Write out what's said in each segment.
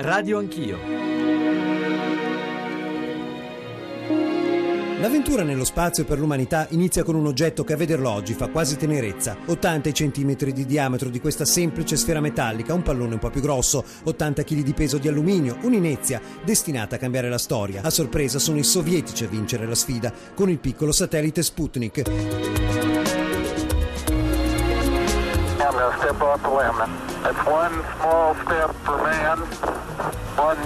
Radio Anch'io. L'avventura nello spazio per l'umanità inizia con un oggetto che a vederlo oggi fa quasi tenerezza. 80 cm di diametro di questa semplice sfera metallica, un pallone un po' più grosso, 80 kg di peso di alluminio, un'inezia destinata a cambiare la storia. A sorpresa sono i sovietici a vincere la sfida con il piccolo satellite Sputnik. Step off the limb. That's one small step for man, one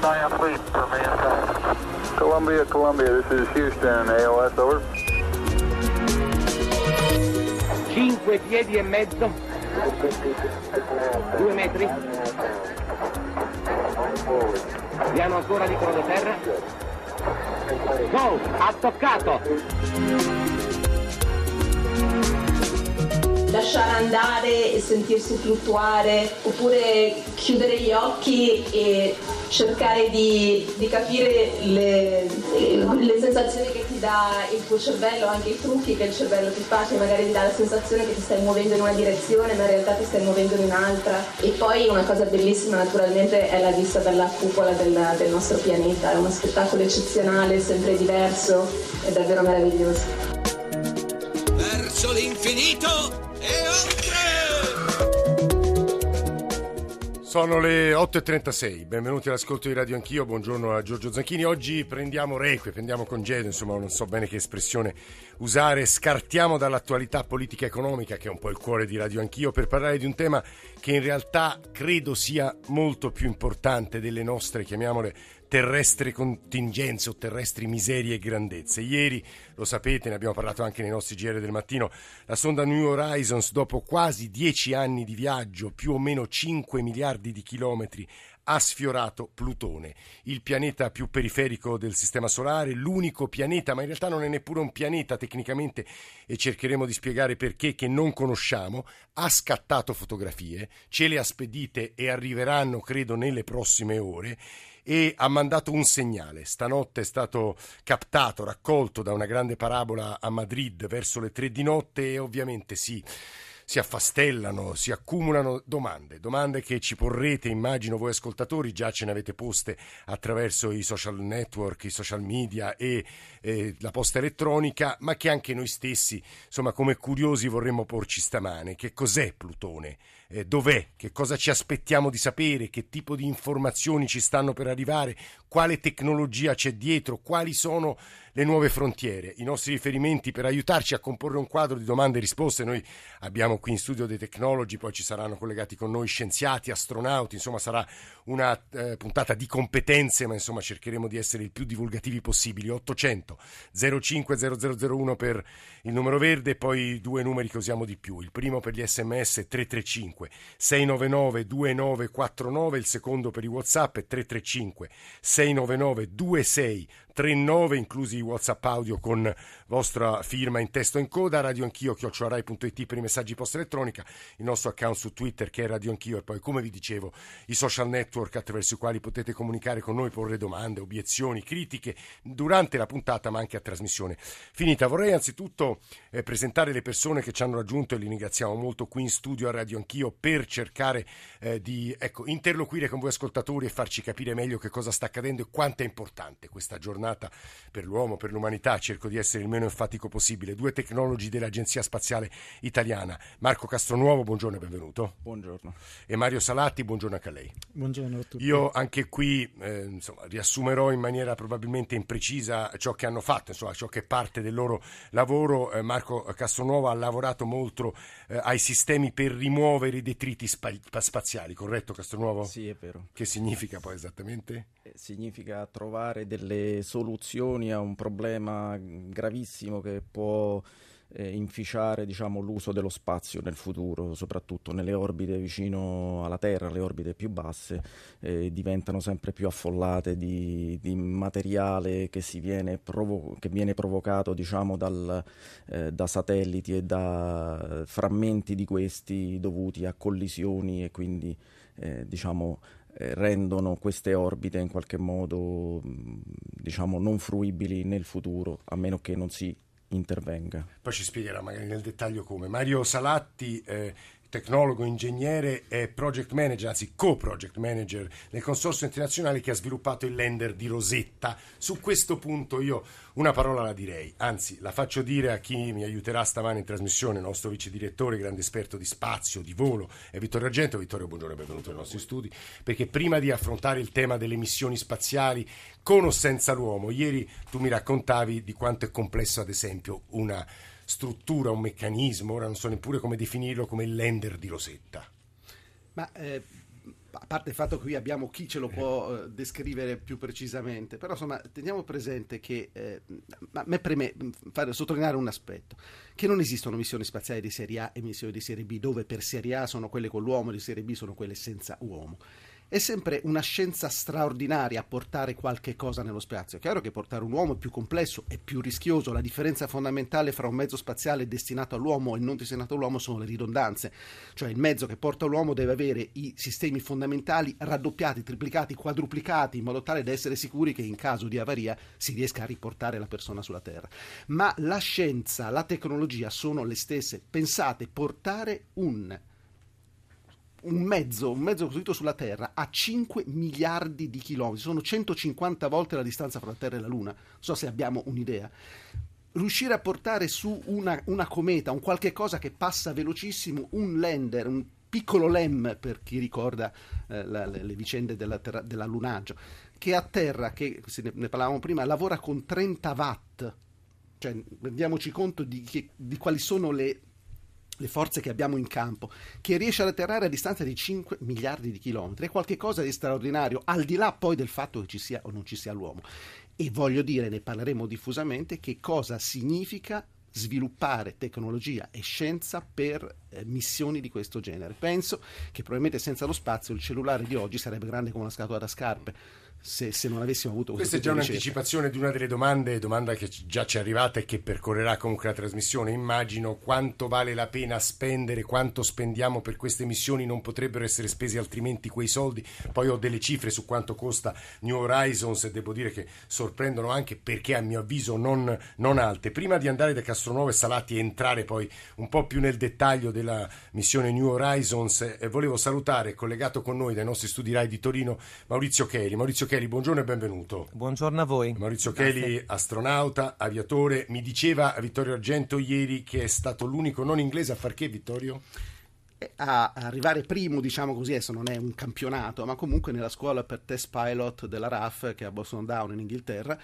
giant leap for mankind. Columbia, Columbia, this is Houston, AOS, over. 5 piedi e mezzo, 2 metri, piano ancora di terra. Go, ha toccato! Lasciare andare e sentirsi fluttuare, oppure chiudere gli occhi e cercare di, di capire le, le, sensazioni che ti dà il tuo cervello, anche i trucchi che il cervello ti fa, che magari ti dà la sensazione che ti stai muovendo in una direzione, ma in realtà ti stai muovendo in un'altra. E poi una cosa bellissima naturalmente è la vista dalla cupola del, del nostro pianeta, è uno spettacolo eccezionale, sempre diverso, è davvero meraviglioso. Verso l'infinito Sono le 8.36, benvenuti all'ascolto di Radio Anch'io, buongiorno a Giorgio Zanchini. Oggi prendiamo requie, prendiamo congedo, insomma non so bene che espressione usare, scartiamo dall'attualità politica e economica, che è un po' il cuore di Radio Anch'io, per parlare di un tema che in realtà credo sia molto più importante delle nostre, chiamiamole, terrestri contingenze o terrestri miserie e grandezze. Ieri, lo sapete, ne abbiamo parlato anche nei nostri GR del mattino, la sonda New Horizons, dopo quasi dieci anni di viaggio, più o meno 5 miliardi di chilometri, ha sfiorato Plutone, il pianeta più periferico del Sistema Solare, l'unico pianeta, ma in realtà non è neppure un pianeta tecnicamente, e cercheremo di spiegare perché, che non conosciamo, ha scattato fotografie, ce le ha spedite e arriveranno, credo, nelle prossime ore e ha mandato un segnale. Stanotte è stato captato, raccolto da una grande parabola a Madrid verso le tre di notte e ovviamente sì si affastellano, si accumulano domande, domande che ci porrete, immagino voi ascoltatori, già ce ne avete poste attraverso i social network, i social media e eh, la posta elettronica, ma che anche noi stessi, insomma, come curiosi vorremmo porci stamane. Che cos'è Plutone? Eh, dov'è? Che cosa ci aspettiamo di sapere? Che tipo di informazioni ci stanno per arrivare? Quale tecnologia c'è dietro? Quali sono le nuove frontiere, i nostri riferimenti per aiutarci a comporre un quadro di domande e risposte. Noi abbiamo qui in studio dei tecnologi, poi ci saranno collegati con noi scienziati, astronauti, insomma sarà una eh, puntata di competenze, ma insomma cercheremo di essere il più divulgativi possibili. 800 05 0001 per il numero verde, poi due numeri che usiamo di più. Il primo per gli sms 335 699 2949, il secondo per i WhatsApp è 335 699 26 39, inclusi i WhatsApp audio con vostra firma in testo in coda, radio anch'io, chiocciorai.it per i messaggi post elettronica, il nostro account su Twitter che è radio anch'io e poi come vi dicevo i social network attraverso i quali potete comunicare con noi, porre domande, obiezioni, critiche durante la puntata ma anche a trasmissione finita. Vorrei anzitutto eh, presentare le persone che ci hanno raggiunto e li ringraziamo molto qui in studio a Radio Anch'io per cercare eh, di ecco, interloquire con voi ascoltatori e farci capire meglio che cosa sta accadendo e quanto è importante questa giornata giornata per l'uomo, per l'umanità, cerco di essere il meno enfatico possibile. Due tecnologi dell'Agenzia Spaziale Italiana. Marco Castronuovo, buongiorno e benvenuto. Buongiorno. E Mario Salatti, buongiorno anche a lei. Buongiorno a tutti. Io anche qui eh, insomma, riassumerò in maniera probabilmente imprecisa ciò che hanno fatto, insomma, ciò che è parte del loro lavoro. Eh, Marco Castronuovo ha lavorato molto eh, ai sistemi per rimuovere i detriti spa- spaziali, corretto Castronuovo? Sì, è vero. Che significa poi esattamente? Eh, significa trovare delle soluzioni a un problema gravissimo che può eh, inficiare diciamo, l'uso dello spazio nel futuro, soprattutto nelle orbite vicino alla Terra, le orbite più basse, eh, diventano sempre più affollate di, di materiale che, viene, provo- che, viene, provocato diciamo, dal, eh, da satelliti e da frammenti di questi dovuti a collisioni e quindi eh, diciamo, rendono queste orbite in qualche modo diciamo non fruibili nel futuro a meno che non si intervenga. Poi ci spiegherà magari nel dettaglio come. Mario Salatti, eh, tecnologo, ingegnere e project manager, anzi co-project manager nel consorzio internazionale che ha sviluppato il lender di Rosetta. Su questo punto io una parola la direi, anzi la faccio dire a chi mi aiuterà stamane in trasmissione, il nostro vice direttore, grande esperto di spazio, di volo, è Vittorio Argento. Vittorio, buongiorno e benvenuto nei nostri studi, perché prima di affrontare il tema delle missioni spaziali con o senza l'uomo, ieri tu mi raccontavi di quanto è complesso ad esempio una struttura, un meccanismo, ora non so neppure come definirlo, come il lender di Rosetta. Ma eh, a parte il fatto che qui abbiamo chi ce lo può eh, descrivere più precisamente, però insomma teniamo presente che, eh, a me preme fare, sottolineare un aspetto, che non esistono missioni spaziali di serie A e missioni di serie B, dove per serie A sono quelle con l'uomo, di serie B sono quelle senza uomo è sempre una scienza straordinaria portare qualche cosa nello spazio. È chiaro che portare un uomo è più complesso, è più rischioso. La differenza fondamentale fra un mezzo spaziale destinato all'uomo e non destinato all'uomo sono le ridondanze. Cioè il mezzo che porta l'uomo deve avere i sistemi fondamentali raddoppiati, triplicati, quadruplicati, in modo tale da essere sicuri che in caso di avaria si riesca a riportare la persona sulla Terra. Ma la scienza, la tecnologia sono le stesse. Pensate, portare un un mezzo, un mezzo costruito sulla Terra a 5 miliardi di chilometri, sono 150 volte la distanza fra la Terra e la Luna, non so se abbiamo un'idea. Riuscire a portare su una, una cometa, un qualche cosa che passa velocissimo, un lander, un piccolo LEM per chi ricorda eh, la, le, le, vicende della terra, dell'allunaggio, che a terra, che ne, ne parlavamo prima, lavora con 30 watt, cioè rendiamoci conto di, che, di quali sono le le forze che abbiamo in campo, che riesce ad atterrare a distanza di 5 miliardi di chilometri, è qualcosa di straordinario, al di là poi del fatto che ci sia o non ci sia l'uomo. E voglio dire, ne parleremo diffusamente, che cosa significa sviluppare tecnologia e scienza per eh, missioni di questo genere. Penso che probabilmente senza lo spazio il cellulare di oggi sarebbe grande come una scatola da scarpe se, se, non avessimo avuto questa è già un'anticipazione di una delle domande domanda che già ci è arrivata e che percorrerà comunque la trasmissione. Immagino quanto vale la pena spendere quanto spendiamo per queste missioni non potrebbero essere spesi altrimenti quei soldi. Poi ho delle cifre su quanto costa New Horizons e devo dire che sorprendono anche perché a mio avviso non, non alte. Prima di andare da Castronuovo e Salati e entrare poi un po' più nel dettaglio della missione New Horizons eh, volevo salutare collegato con noi dai nostri studi RAI di Torino Maurizio Cheli Maurizio Kelly, buongiorno e benvenuto. Buongiorno a voi. Maurizio Grazie. Kelly, astronauta, aviatore. Mi diceva Vittorio Argento ieri che è stato l'unico non inglese a far che, Vittorio? Eh, a arrivare primo, diciamo così, adesso non è un campionato, ma comunque nella scuola per test pilot della RAF, che è a Boston Down in Inghilterra,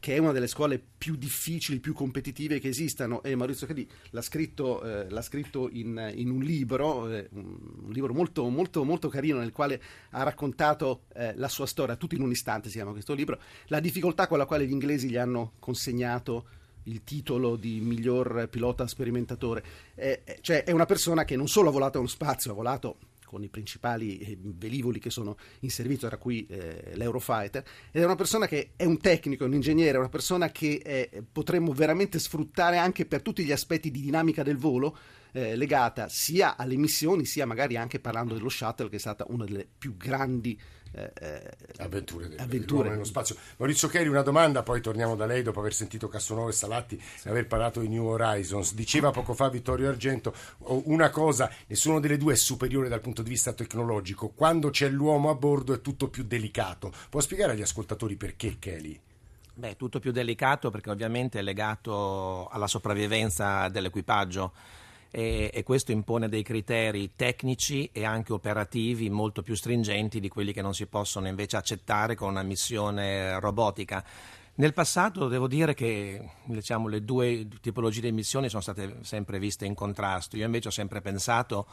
che è una delle scuole più difficili, più competitive che esistano e Maurizio Cadì l'ha scritto, eh, l'ha scritto in, in, un libro, eh, un libro molto, molto, molto carino nel quale ha raccontato eh, la sua storia, tutto in un istante si chiama questo libro, la difficoltà con la quale gli inglesi gli hanno consegnato il titolo di miglior pilota sperimentatore, eh, eh, cioè è una persona che non solo ha volato nello spazio, ha volato con i principali eh, velivoli che sono in servizio, tra cui eh, l'Eurofighter, ed è una persona che è un tecnico, un ingegnere, una persona che eh, potremmo veramente sfruttare anche per tutti gli aspetti di dinamica del volo, eh, legata sia alle missioni, sia magari anche parlando dello shuttle, che è stata una delle più grandi eh, avventure, del, avventure. nello spazio. Maurizio Cheri, una domanda, poi torniamo da lei dopo aver sentito Cassonovo e Salatti sì. e aver parlato di New Horizons. Diceva poco fa Vittorio Argento una cosa, nessuna delle due è superiore dal punto di vista tecnologico. Quando c'è l'uomo a bordo è tutto più delicato. Può spiegare agli ascoltatori perché Kelly? Beh, tutto più delicato perché ovviamente è legato alla sopravvivenza dell'equipaggio e, e, questo impone dei criteri tecnici e anche operativi molto più stringenti di quelli che non si possono invece accettare con una missione robotica. Nel passato devo dire che diciamo, le due tipologie di missioni sono state sempre viste in contrasto. Io invece ho sempre pensato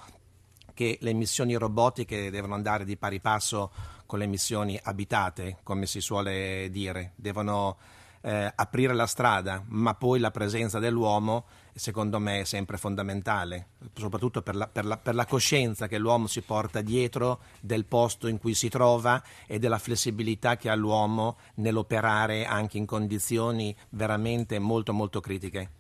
che le missioni robotiche devono andare di pari passo con le missioni abitate, come si suole dire, devono eh, aprire la strada, ma poi la presenza dell'uomo secondo me è sempre fondamentale, soprattutto per la, per, la, per la, coscienza che l'uomo si porta dietro del posto in cui si trova e della flessibilità che ha l'uomo nell'operare anche in condizioni veramente molto molto critiche.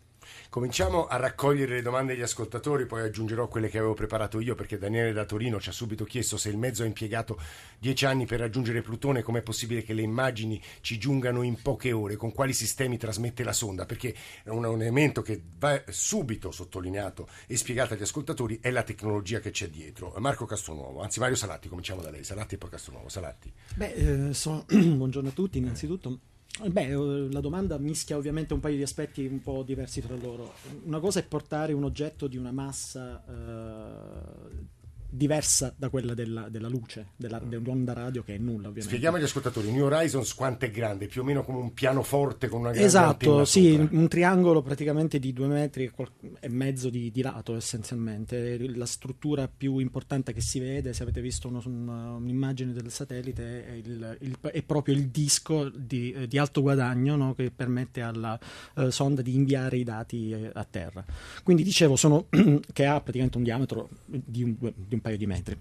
Cominciamo a raccogliere le domande degli ascoltatori, poi aggiungerò quelle che avevo preparato io perché Daniele da Torino ci ha subito chiesto se il mezzo ha impiegato dieci anni per raggiungere Plutone, com'è possibile che le immagini ci giungano in poche ore, con quali sistemi trasmette la sonda, perché un, un elemento che va subito sottolineato e spiegato agli ascoltatori è la tecnologia che c'è dietro. Marco Castronuovo, anzi Mario Salatti, cominciamo da lei, Salatti e poi Castronuovo. Salatti. Beh, eh, sono... buongiorno a tutti innanzitutto. Beh, eh, la domanda mischia ovviamente un paio di aspetti un po' diversi tra loro. Una cosa è portare un oggetto di una massa eh, diversa da quella della, della luce, della, dell'onda radio che è nulla ovviamente. Spieghiamo agli ascoltatori, New Horizons quanto è grande? Più o meno come un pianoforte con una grande Esatto, sì, sopra. un triangolo praticamente di due metri e mezzo di, di, lato essenzialmente. La struttura più importante che si vede, se avete visto uno, un'immagine del satellite, è, il, il, è, proprio il disco di, eh, di alto guadagno no, che permette alla uh, sonda di inviare i dati eh, a terra. Quindi dicevo, sono, che ha praticamente un diametro di un, di un paio di metri.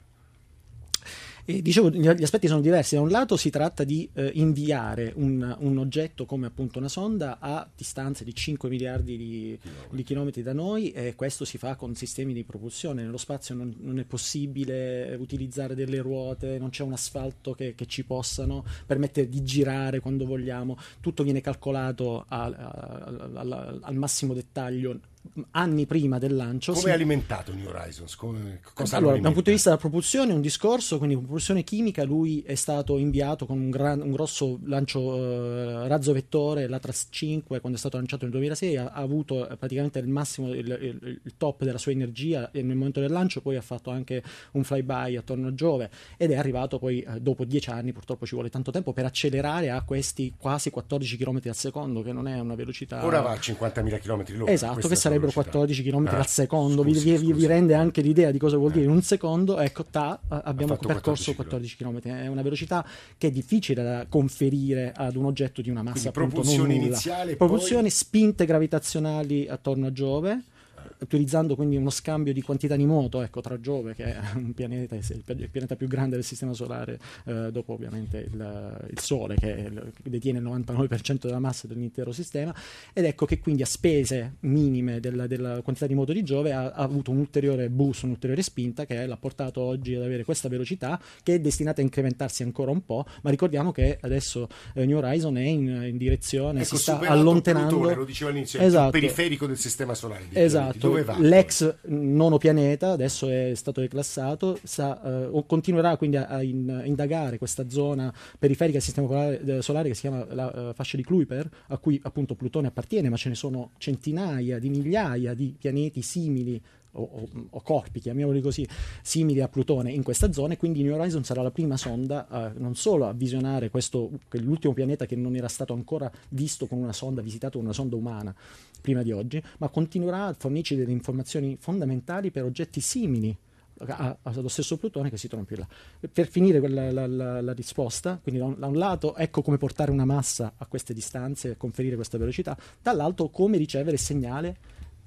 E dicevo, gli aspetti sono diversi. Da un lato si tratta di eh, inviare un, un, oggetto come appunto una sonda a distanze di 5 miliardi di, di, chilometri da noi e questo si fa con sistemi di propulsione. Nello spazio non, non è possibile utilizzare delle ruote, non c'è un asfalto che, che, ci possano permettere di girare quando vogliamo. Tutto viene calcolato a, a, a, al massimo dettaglio anni prima del lancio. Come si... è alimentato New Horizons? Come, allora, da un punto di vista della propulsione, un discorso, quindi propulsione chimica, lui è stato inviato con un, gran, un grosso lancio eh, razzo vettore, l'Atlas 5, quando è stato lanciato nel 2006, ha, ha avuto eh, praticamente il massimo, il, il, il, top della sua energia nel momento del lancio, poi ha fatto anche un flyby attorno a Giove ed è arrivato poi eh, dopo dieci anni, purtroppo ci vuole tanto tempo, per accelerare a questi quasi 14 km al secondo, che non è una velocità... Ora va a 50.000 km l'ora. Esatto, che sarebbero 14 km ah, al secondo, scusi, vi, vi, vi, rende anche l'idea di cosa vuol dire in un secondo, ecco, ta, abbiamo percorso 14 km. È una velocità che è difficile da conferire ad un oggetto di una massa Quindi appunto propulsione iniziale, propulsione, poi... spinte gravitazionali attorno a Giove utilizzando quindi uno scambio di quantità di moto ecco, tra Giove, che è un pianeta, il pianeta più grande del sistema solare, eh, dopo ovviamente il, il Sole, che, il, che, detiene il 99% della massa dell'intero sistema, ed ecco che quindi a spese minime della, della quantità di moto di Giove ha, ha, avuto un ulteriore boost, un'ulteriore spinta che l'ha portato oggi ad avere questa velocità che è destinata a incrementarsi ancora un po', ma ricordiamo che adesso eh, New Horizon è in, in direzione, ecco, si sta allontanando. Plutone, lo dicevo all'inizio, esatto. il periferico del sistema solare. Esatto? L'ex nono pianeta, adesso è stato declassato, sa, eh, o continuerà quindi a, a, in, a, indagare questa zona periferica del sistema solare, eh, solare che si chiama la uh, fascia di Kuiper, a cui appunto Plutone appartiene, ma ce ne sono centinaia di migliaia di pianeti simili o, o, o, corpi, chiamiamoli così, simili a Plutone in questa zona e quindi New Horizon sarà la prima sonda a, non solo a visionare questo, l'ultimo pianeta che non era stato ancora visto con una sonda, visitato con una sonda umana prima di oggi, ma continuerà a fornirci delle informazioni fondamentali per oggetti simili allo stesso Plutone che si trova più là. Per finire la, la, la, la risposta, quindi da un, da un, lato ecco come portare una massa a queste distanze conferire questa velocità, dall'altro come ricevere segnale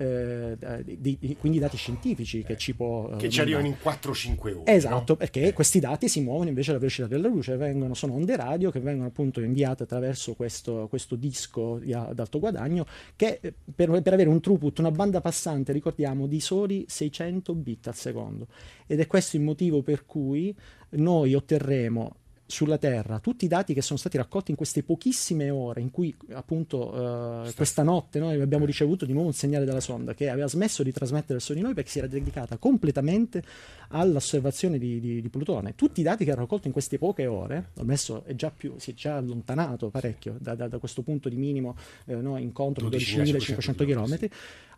eh, di, di, quindi dati scientifici che ci può... Eh, che ci arrivano in 4-5 ore. Esatto, no? perché questi dati si muovono invece alla velocità della luce, vengono, sono onde radio che vengono appunto inviate attraverso questo, questo disco di, ad alto guadagno che eh, per, per, avere un throughput, una banda passante, ricordiamo, di soli 600 bit al secondo. Ed è questo il motivo per cui noi otterremo sulla Terra, tutti i dati che sono stati raccolti in queste pochissime ore in cui appunto uh, questa notte noi abbiamo ricevuto di nuovo un segnale dalla sonda che aveva smesso di trasmettere verso di noi perché si era dedicata completamente all'osservazione di, di, di Plutone. Tutti i dati che ha raccolto in queste poche ore, adesso è già più, si è già allontanato parecchio da, da, da questo punto di minimo eh, no, incontro di 12.500 km,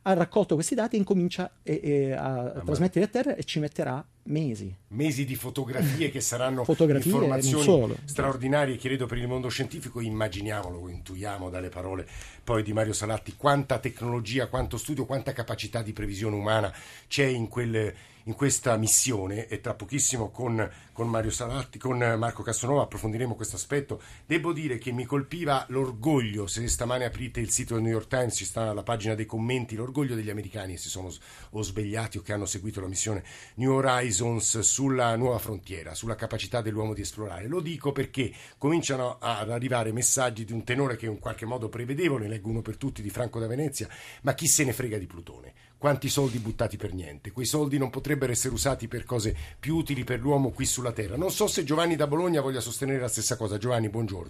ha raccolto questi dati e incomincia e, e a ah, trasmetterli a terra e ci metterà mesi. Mesi di fotografie che saranno fotografie informazioni straordinarie, credo, per il mondo scientifico. Immaginiamolo, intuiamo dalle parole poi di Mario Salatti quanta tecnologia, quanto studio, quanta capacità di previsione umana c'è in quel in questa missione e tra pochissimo con, con, Mario Salatti, con Marco Castonova approfondiremo questo aspetto. Devo dire che mi colpiva l'orgoglio, se stamane aprite il sito del New York Times, ci sta la pagina dei commenti, l'orgoglio degli americani che si sono o svegliati o che hanno seguito la missione New Horizons sulla nuova frontiera, sulla capacità dell'uomo di esplorare. Lo dico perché cominciano ad arrivare messaggi di un tenore che in qualche modo prevedevo, ne leggo uno per tutti di Franco da Venezia, ma chi se ne frega di Plutone? Quanti soldi buttati per niente? Quei soldi non potrebbero essere usati per cose più utili per l'uomo qui sulla Terra. Non so se Giovanni da Bologna voglia sostenere la stessa cosa. Giovanni, buongiorno.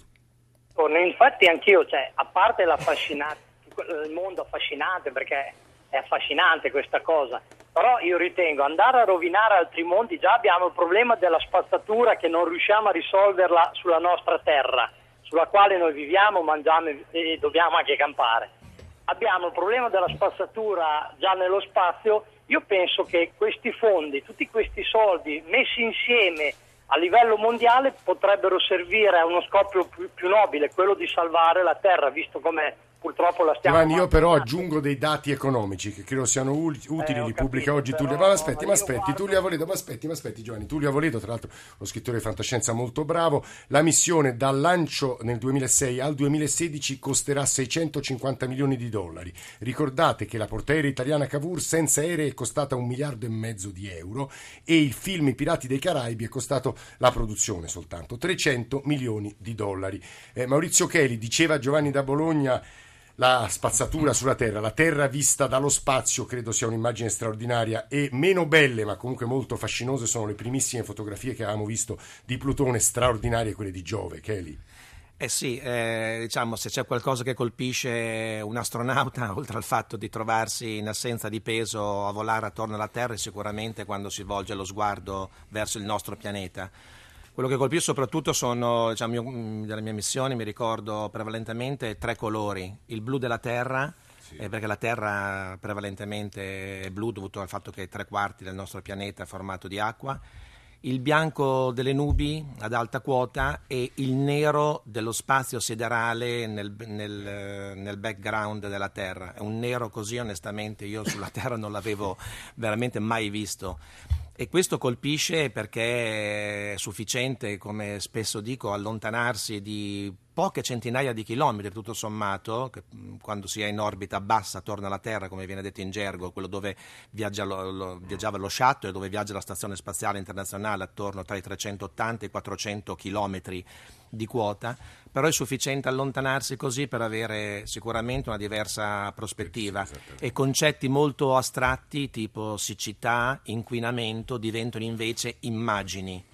Infatti anch'io, cioè, a parte il mondo affascinante, perché è affascinante questa cosa, però io ritengo andare a rovinare altri mondi, già abbiamo il problema della spazzatura che non riusciamo a risolverla sulla nostra terra, sulla quale noi viviamo, mangiamo e dobbiamo anche campare abbiamo il problema della spazzatura già nello spazio, io penso che questi fondi, tutti questi soldi messi insieme a livello mondiale potrebbero servire a uno scopo più, più nobile, quello di salvare la Terra, visto come purtroppo la stiamo Giovanni, io però aggiungo dei dati economici che credo siano utili, eh, li pubblica oggi Tullio. Ma aspetti, ma aspetti, guardo... Tullio Avoledo, ma aspetti, ma aspetti Giovanni, Tullio Avoledo, tra l'altro uno scrittore di fantascienza molto bravo, la missione dal lancio nel 2006 al 2016 costerà 650 milioni di dollari. Ricordate che la portaerei italiana Cavour senza aerei è costata un miliardo e mezzo di euro e il film I Pirati dei Caraibi è costato la produzione soltanto 300 milioni di dollari. Eh, Maurizio Cheli diceva Giovanni da Bologna la spazzatura sulla Terra, la Terra vista dallo spazio credo sia un'immagine straordinaria e meno belle ma comunque molto fascinose sono le primissime fotografie che avevamo visto di Plutone, straordinarie quelle di Giove, Kelly. Eh sì, eh, diciamo se c'è qualcosa che colpisce un astronauta, oltre al fatto di trovarsi in assenza di peso a volare attorno alla Terra, è sicuramente quando si volge lo sguardo verso il nostro pianeta. Quello che colpisce soprattutto sono, diciamo, io, mm, della mia missione, mi ricordo prevalentemente tre colori, il blu della terra, eh, perché la terra prevalentemente è blu dovuto al fatto che tre quarti del nostro pianeta è formato di acqua, il bianco delle nubi ad alta quota e il nero dello spazio siderale nel, nel, nel, background della Terra. È un nero così onestamente io sulla Terra non l'avevo veramente mai visto. E questo colpisce perché è sufficiente, come spesso dico, allontanarsi di poche centinaia di chilometri tutto sommato, che, quando si è in orbita bassa attorno alla Terra, come viene detto in gergo, quello dove viaggia lo, lo, viaggiava lo shuttle e dove viaggia la Stazione Spaziale Internazionale attorno tra i 380 e i 400 chilometri di quota, però è sufficiente allontanarsi così per avere sicuramente una diversa prospettiva. E concetti molto astratti tipo siccità, inquinamento diventano invece immagini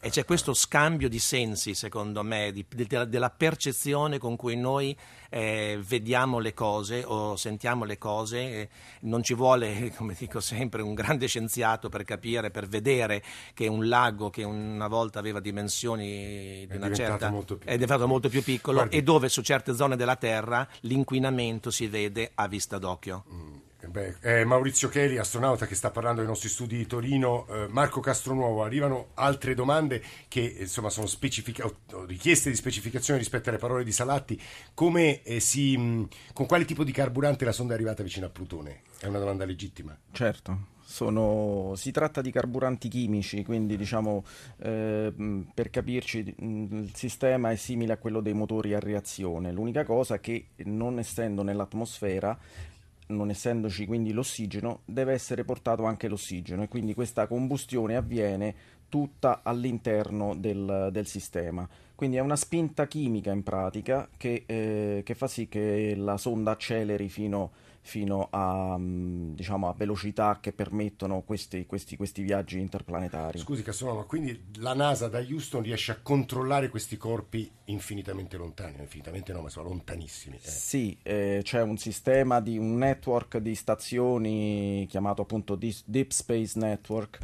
e c'è questo scambio di sensi, secondo me, di, de, della percezione con cui noi eh, vediamo le cose o sentiamo le cose. Eh, non ci vuole, come dico sempre, un grande scienziato per capire, per vedere che un lago che una volta aveva dimensioni di una certa è diventato molto più piccolo Guardi. e dove su certe zone della Terra l'inquinamento si vede a vista d'occhio. Mm. Beh, eh, Maurizio Cheli, astronauta che sta parlando ai nostri studi di Torino, eh, Marco Castronuovo, arrivano altre domande che insomma sono specifica- richieste di specificazione rispetto alle parole di Salatti. Come, eh, si, mh, con quale tipo di carburante la sonda è arrivata vicino a Plutone? È una domanda legittima. Certo. Sono, si tratta di carburanti chimici, quindi diciamo eh, per capirci il sistema è simile a quello dei motori a reazione. L'unica cosa è che non essendo nell'atmosfera non essendoci quindi l'ossigeno, deve essere portato anche l'ossigeno e quindi questa combustione avviene tutta all'interno del, del sistema. Quindi è una spinta chimica in pratica che, eh, che fa sì che la sonda acceleri fino a fino a, mm, diciamo, a velocità che permettono questi, questi, questi viaggi interplanetari. Scusi Castellano, ma quindi la NASA da Houston riesce a controllare questi corpi infinitamente lontani, infinitamente no, ma sono lontanissimi. Eh. Sì, eh, c'è un sistema di un network di stazioni chiamato appunto Deep Space Network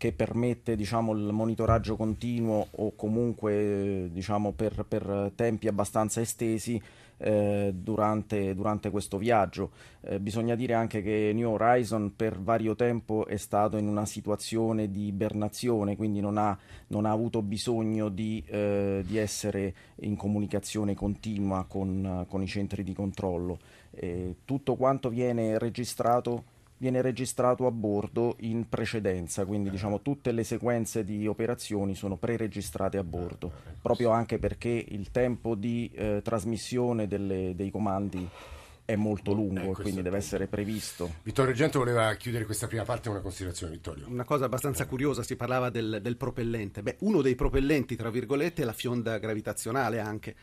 che permette diciamo, il monitoraggio continuo o comunque diciamo, per, per tempi abbastanza estesi eh, durante, durante, questo viaggio. Eh, bisogna dire anche che New Horizon per vario tempo è stato in una situazione di ibernazione, quindi non ha, non ha avuto bisogno di, eh, di, essere in comunicazione continua con, con i centri di controllo. tutto quanto viene registrato viene registrato a bordo in precedenza, quindi diciamo tutte le sequenze di operazioni sono pre-registrate a bordo, proprio anche perché il tempo di eh, trasmissione delle, dei comandi è molto lungo eh, e quindi deve essere previsto. Vittorio Argento voleva chiudere questa prima parte con una considerazione, Vittorio. Una cosa abbastanza curiosa, si parlava del, del propellente. Beh, uno dei propellenti, tra virgolette, è la fionda gravitazionale anche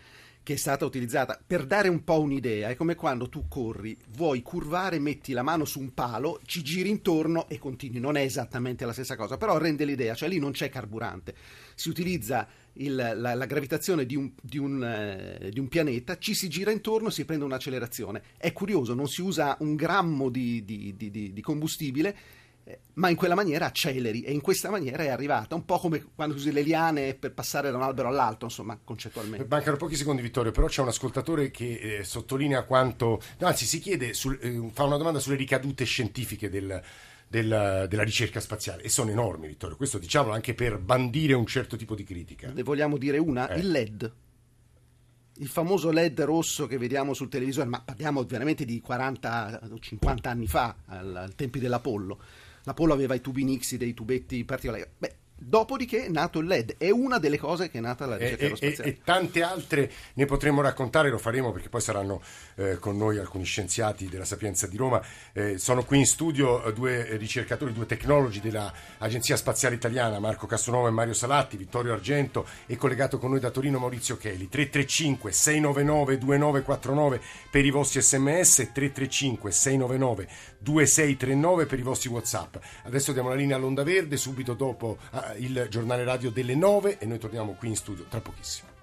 che è stata utilizzata per dare un po' un'idea. È come quando tu corri, vuoi curvare, metti la mano su un palo, ci giri intorno e continui. Non è esattamente la stessa cosa, però rende l'idea, cioè lì non c'è carburante. Si utilizza il, la, la, gravitazione di un, di, un, eh, di un, pianeta, ci si gira intorno, si prende un'accelerazione. È curioso, non si usa un grammo di, di combustibile ma in quella maniera acceleri e in questa maniera è arrivata, un po' come quando usi le liane per passare da un albero all'altro, insomma, concettualmente. Mancano pochi secondi, Vittorio, però c'è un ascoltatore che eh, sottolinea quanto, anzi si chiede, sul, eh, fa una domanda sulle ricadute scientifiche del, del, della ricerca spaziale e sono enormi, Vittorio, questo diciamolo anche per bandire un certo tipo di critica. Ne vogliamo dire una? Eh. Il LED il famoso LED rosso che vediamo sul televisore, ma parliamo veramente di 40 o 50 anni fa, al, al tempi dell'Apollo l'Apollo aveva i tubi Nixie, dei tubetti particolari. Beh, Dopodiché è nato il LED, è una delle cose che è nata la ricerca e, aerospaziale. E, e, tante altre ne potremo raccontare, lo faremo perché poi saranno eh, con noi alcuni scienziati della Sapienza di Roma. Eh, sono qui in studio eh, due ricercatori, due tecnologi dell'Agenzia Spaziale Italiana, Marco Castronovo e Mario Salatti, Vittorio Argento e collegato con noi da Torino Maurizio Cheli. 335 699 2949 per i vostri sms, 335 699 2639 per i vostri whatsapp. Adesso diamo la linea all'onda verde, subito dopo il giornale radio delle 9 e noi torniamo qui in studio tra pochissimo.